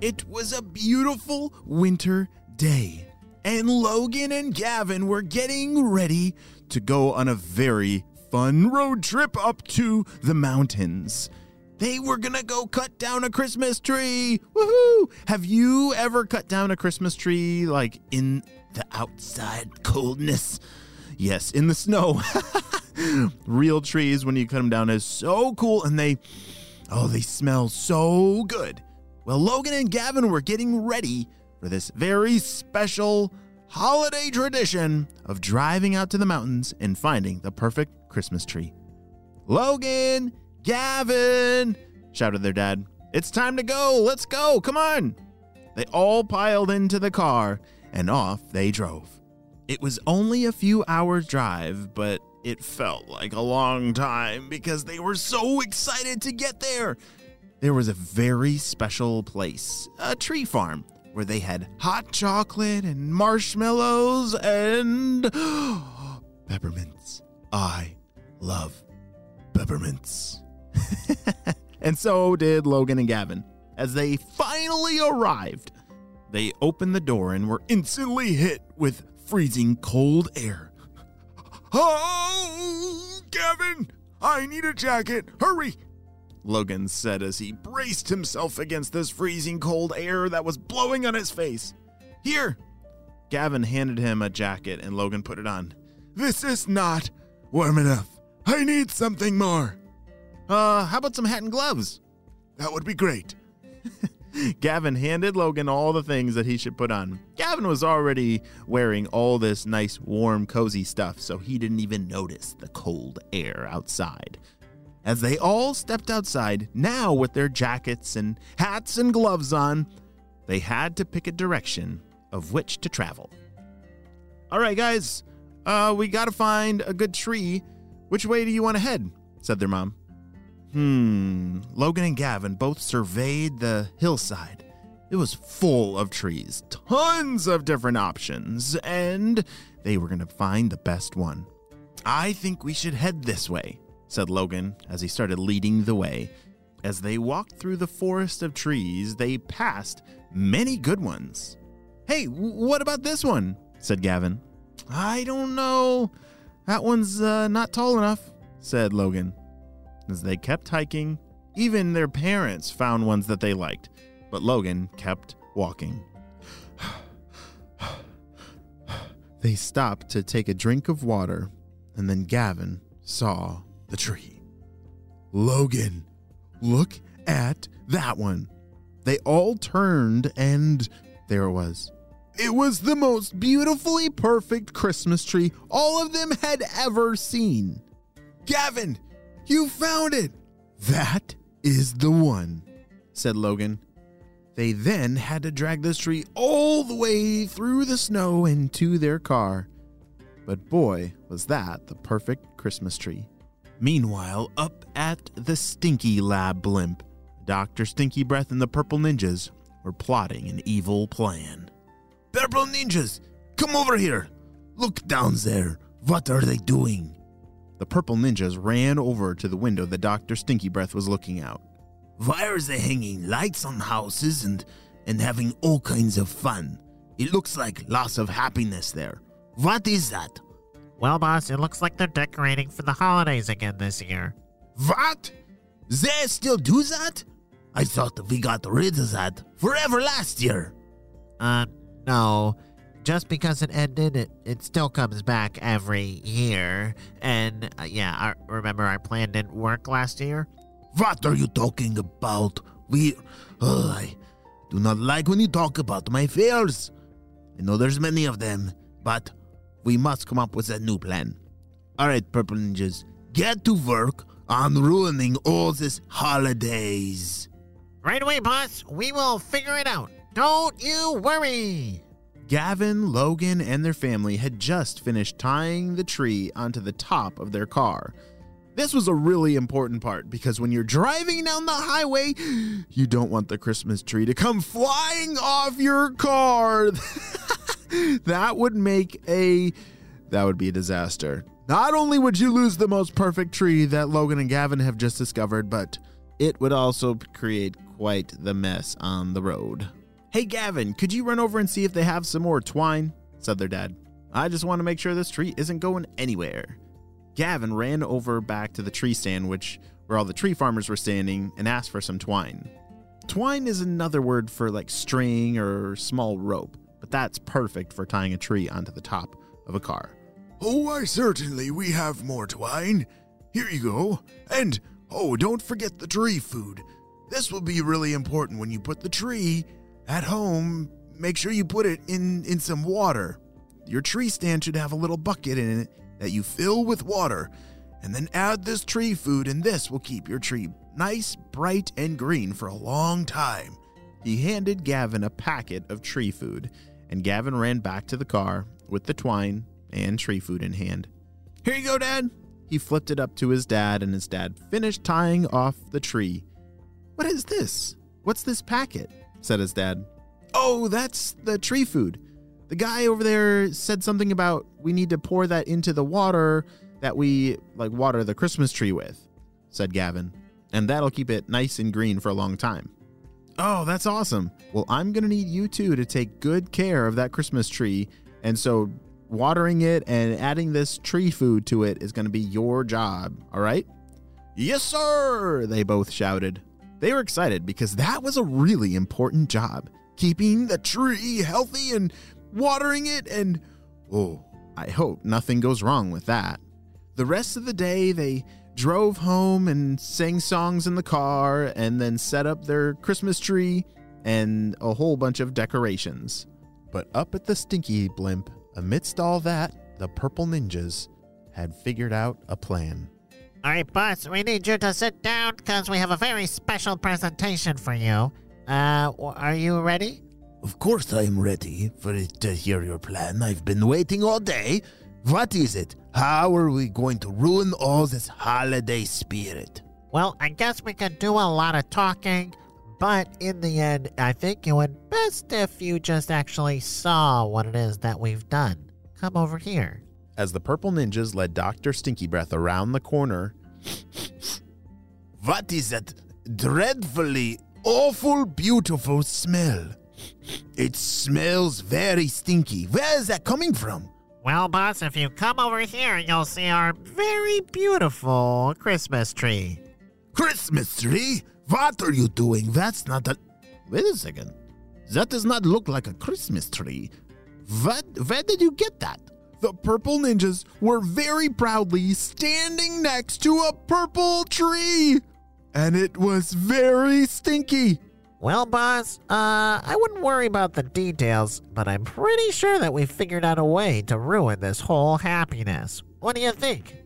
It was a beautiful winter day, and Logan and Gavin were getting ready to go on a very fun road trip up to the mountains. They were gonna go cut down a Christmas tree. Woohoo! Have you ever cut down a Christmas tree like in the outside coldness? Yes, in the snow. Real trees when you cut them down is so cool and they oh, they smell so good. Well, Logan and Gavin were getting ready for this very special holiday tradition of driving out to the mountains and finding the perfect Christmas tree. Logan, Gavin, shouted their dad. It's time to go. Let's go. Come on. They all piled into the car and off they drove. It was only a few hours' drive, but it felt like a long time because they were so excited to get there there was a very special place, a tree farm, where they had hot chocolate and marshmallows and peppermints. I love peppermints. and so did Logan and Gavin. As they finally arrived, they opened the door and were instantly hit with freezing cold air. Oh, Gavin, I need a jacket. Hurry, Logan said as he braced himself against this freezing cold air that was blowing on his face. Here! Gavin handed him a jacket and Logan put it on. This is not warm enough. I need something more. Uh, how about some hat and gloves? That would be great. Gavin handed Logan all the things that he should put on. Gavin was already wearing all this nice, warm, cozy stuff, so he didn't even notice the cold air outside. As they all stepped outside, now with their jackets and hats and gloves on, they had to pick a direction of which to travel. All right, guys, uh, we gotta find a good tree. Which way do you want to head? said their mom. Hmm. Logan and Gavin both surveyed the hillside. It was full of trees, tons of different options, and they were going to find the best one. I think we should head this way, said Logan as he started leading the way. As they walked through the forest of trees, they passed many good ones. Hey, what about this one? said Gavin. I don't know. That one's uh, not tall enough, said Logan. As they kept hiking, even their parents found ones that they liked, but Logan kept walking. they stopped to take a drink of water, and then Gavin saw the tree. Logan, look at that one. They all turned, and there it was. It was the most beautifully perfect Christmas tree all of them had ever seen. Gavin, you found it! That is the one, said Logan. They then had to drag this tree all the way through the snow into their car. But boy, was that the perfect Christmas tree. Meanwhile, up at the Stinky Lab blimp, Dr. Stinky Breath and the Purple Ninjas were plotting an evil plan. Purple Ninjas, come over here! Look down there! What are they doing? The Purple Ninjas ran over to the window that Dr. Stinky Breath was looking out. Why are they hanging lights on houses and, and having all kinds of fun? It looks like loss of happiness there. What is that? Well, boss, it looks like they're decorating for the holidays again this year. What? They still do that? I thought we got rid of that forever last year. Uh, no. just because it ended, it, it still comes back every year. And uh, yeah, I remember our plan didn't work last year. What are you talking about? We. Oh, I do not like when you talk about my fears. I know there's many of them, but we must come up with a new plan. All right, Purple Ninjas, get to work on ruining all these holidays. Right away, boss. We will figure it out. Don't you worry. Gavin, Logan, and their family had just finished tying the tree onto the top of their car. This was a really important part because when you're driving down the highway, you don't want the Christmas tree to come flying off your car. that would make a that would be a disaster. Not only would you lose the most perfect tree that Logan and Gavin have just discovered, but it would also create quite the mess on the road. Hey Gavin, could you run over and see if they have some more twine? said their dad. I just want to make sure this tree isn't going anywhere. Gavin ran over back to the tree stand, which where all the tree farmers were standing, and asked for some twine. Twine is another word for like string or small rope, that's perfect for tying a tree onto the top of a car. Oh, why, certainly, we have more twine. Here you go. And, oh, don't forget the tree food. This will be really important when you put the tree at home. Make sure you put it in, in some water. Your tree stand should have a little bucket in it that you fill with water, and then add this tree food, and this will keep your tree nice, bright, and green for a long time. He handed Gavin a packet of tree food, and Gavin ran back to the car with the twine and tree food in hand. Here you go, Dad. He flipped it up to his dad, and his dad finished tying off the tree. What is this? What's this packet? said his dad. Oh, that's the tree food. The guy over there said something about we need to pour that into the water that we like water the Christmas tree with, said Gavin. And that'll keep it nice and green for a long time. Oh, that's awesome. Well, I'm going to need you two to take good care of that Christmas tree. And so watering it and adding this tree food to it is going to be your job, all right? Yes, sir, they both shouted. They were excited because that was a really important job keeping the tree healthy and watering it, and oh, I hope nothing goes wrong with that. The rest of the day, they drove home and sang songs in the car and then set up their Christmas tree and a whole bunch of decorations. But up at the Stinky Blimp, amidst all that, the Purple Ninjas had figured out a plan. All right, boss, we need you to sit down because we have a very special presentation for you. Uh, are you ready? Of course I am ready for it to hear your plan. I've been waiting all day. What is it? How are we going to ruin all this holiday spirit? Well, I guess we could do a lot of talking, but in the end, I think it would best if you just actually saw what it is that we've done. Come over here. As the purple ninjas led Dr. Stinky Breath around the corner, what is that dreadfully awful beautiful smell? It smells very stinky. Where is that coming from? Well, boss, if you come over here, you'll see our very beautiful Christmas tree. Christmas tree? What are you doing? That's not a. Wait a second. That does not look like a Christmas tree. What? Where did you get that? The purple ninjas were very proudly standing next to a purple tree. And it was very stinky. Well, boss, uh, I wouldn't worry about the details, but I'm pretty sure that we've figured out a way to ruin this whole happiness. What do you think?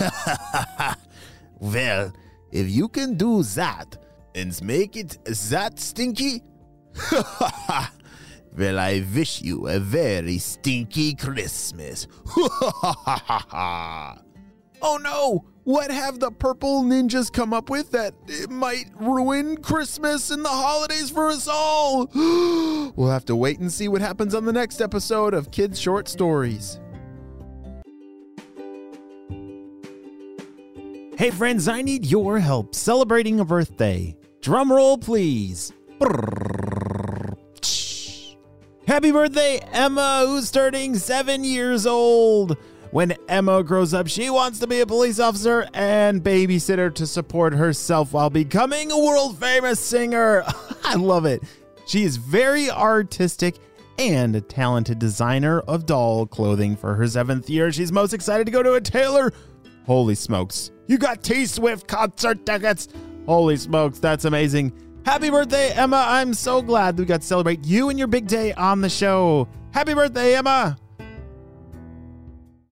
well, if you can do that and make it that stinky, well, I wish you a very stinky Christmas. oh no! What have the purple ninjas come up with that might ruin Christmas and the holidays for us all? we'll have to wait and see what happens on the next episode of Kids Short Stories. Hey friends, I need your help celebrating a birthday. Drum roll, please. Happy birthday, Emma, who's turning seven years old. When Emma grows up, she wants to be a police officer and babysitter to support herself while becoming a world famous singer. I love it. She is very artistic and a talented designer of doll clothing for her seventh year. She's most excited to go to a Taylor. Holy smokes. You got T Swift concert tickets. Holy smokes, that's amazing. Happy birthday, Emma. I'm so glad we got to celebrate you and your big day on the show. Happy birthday, Emma.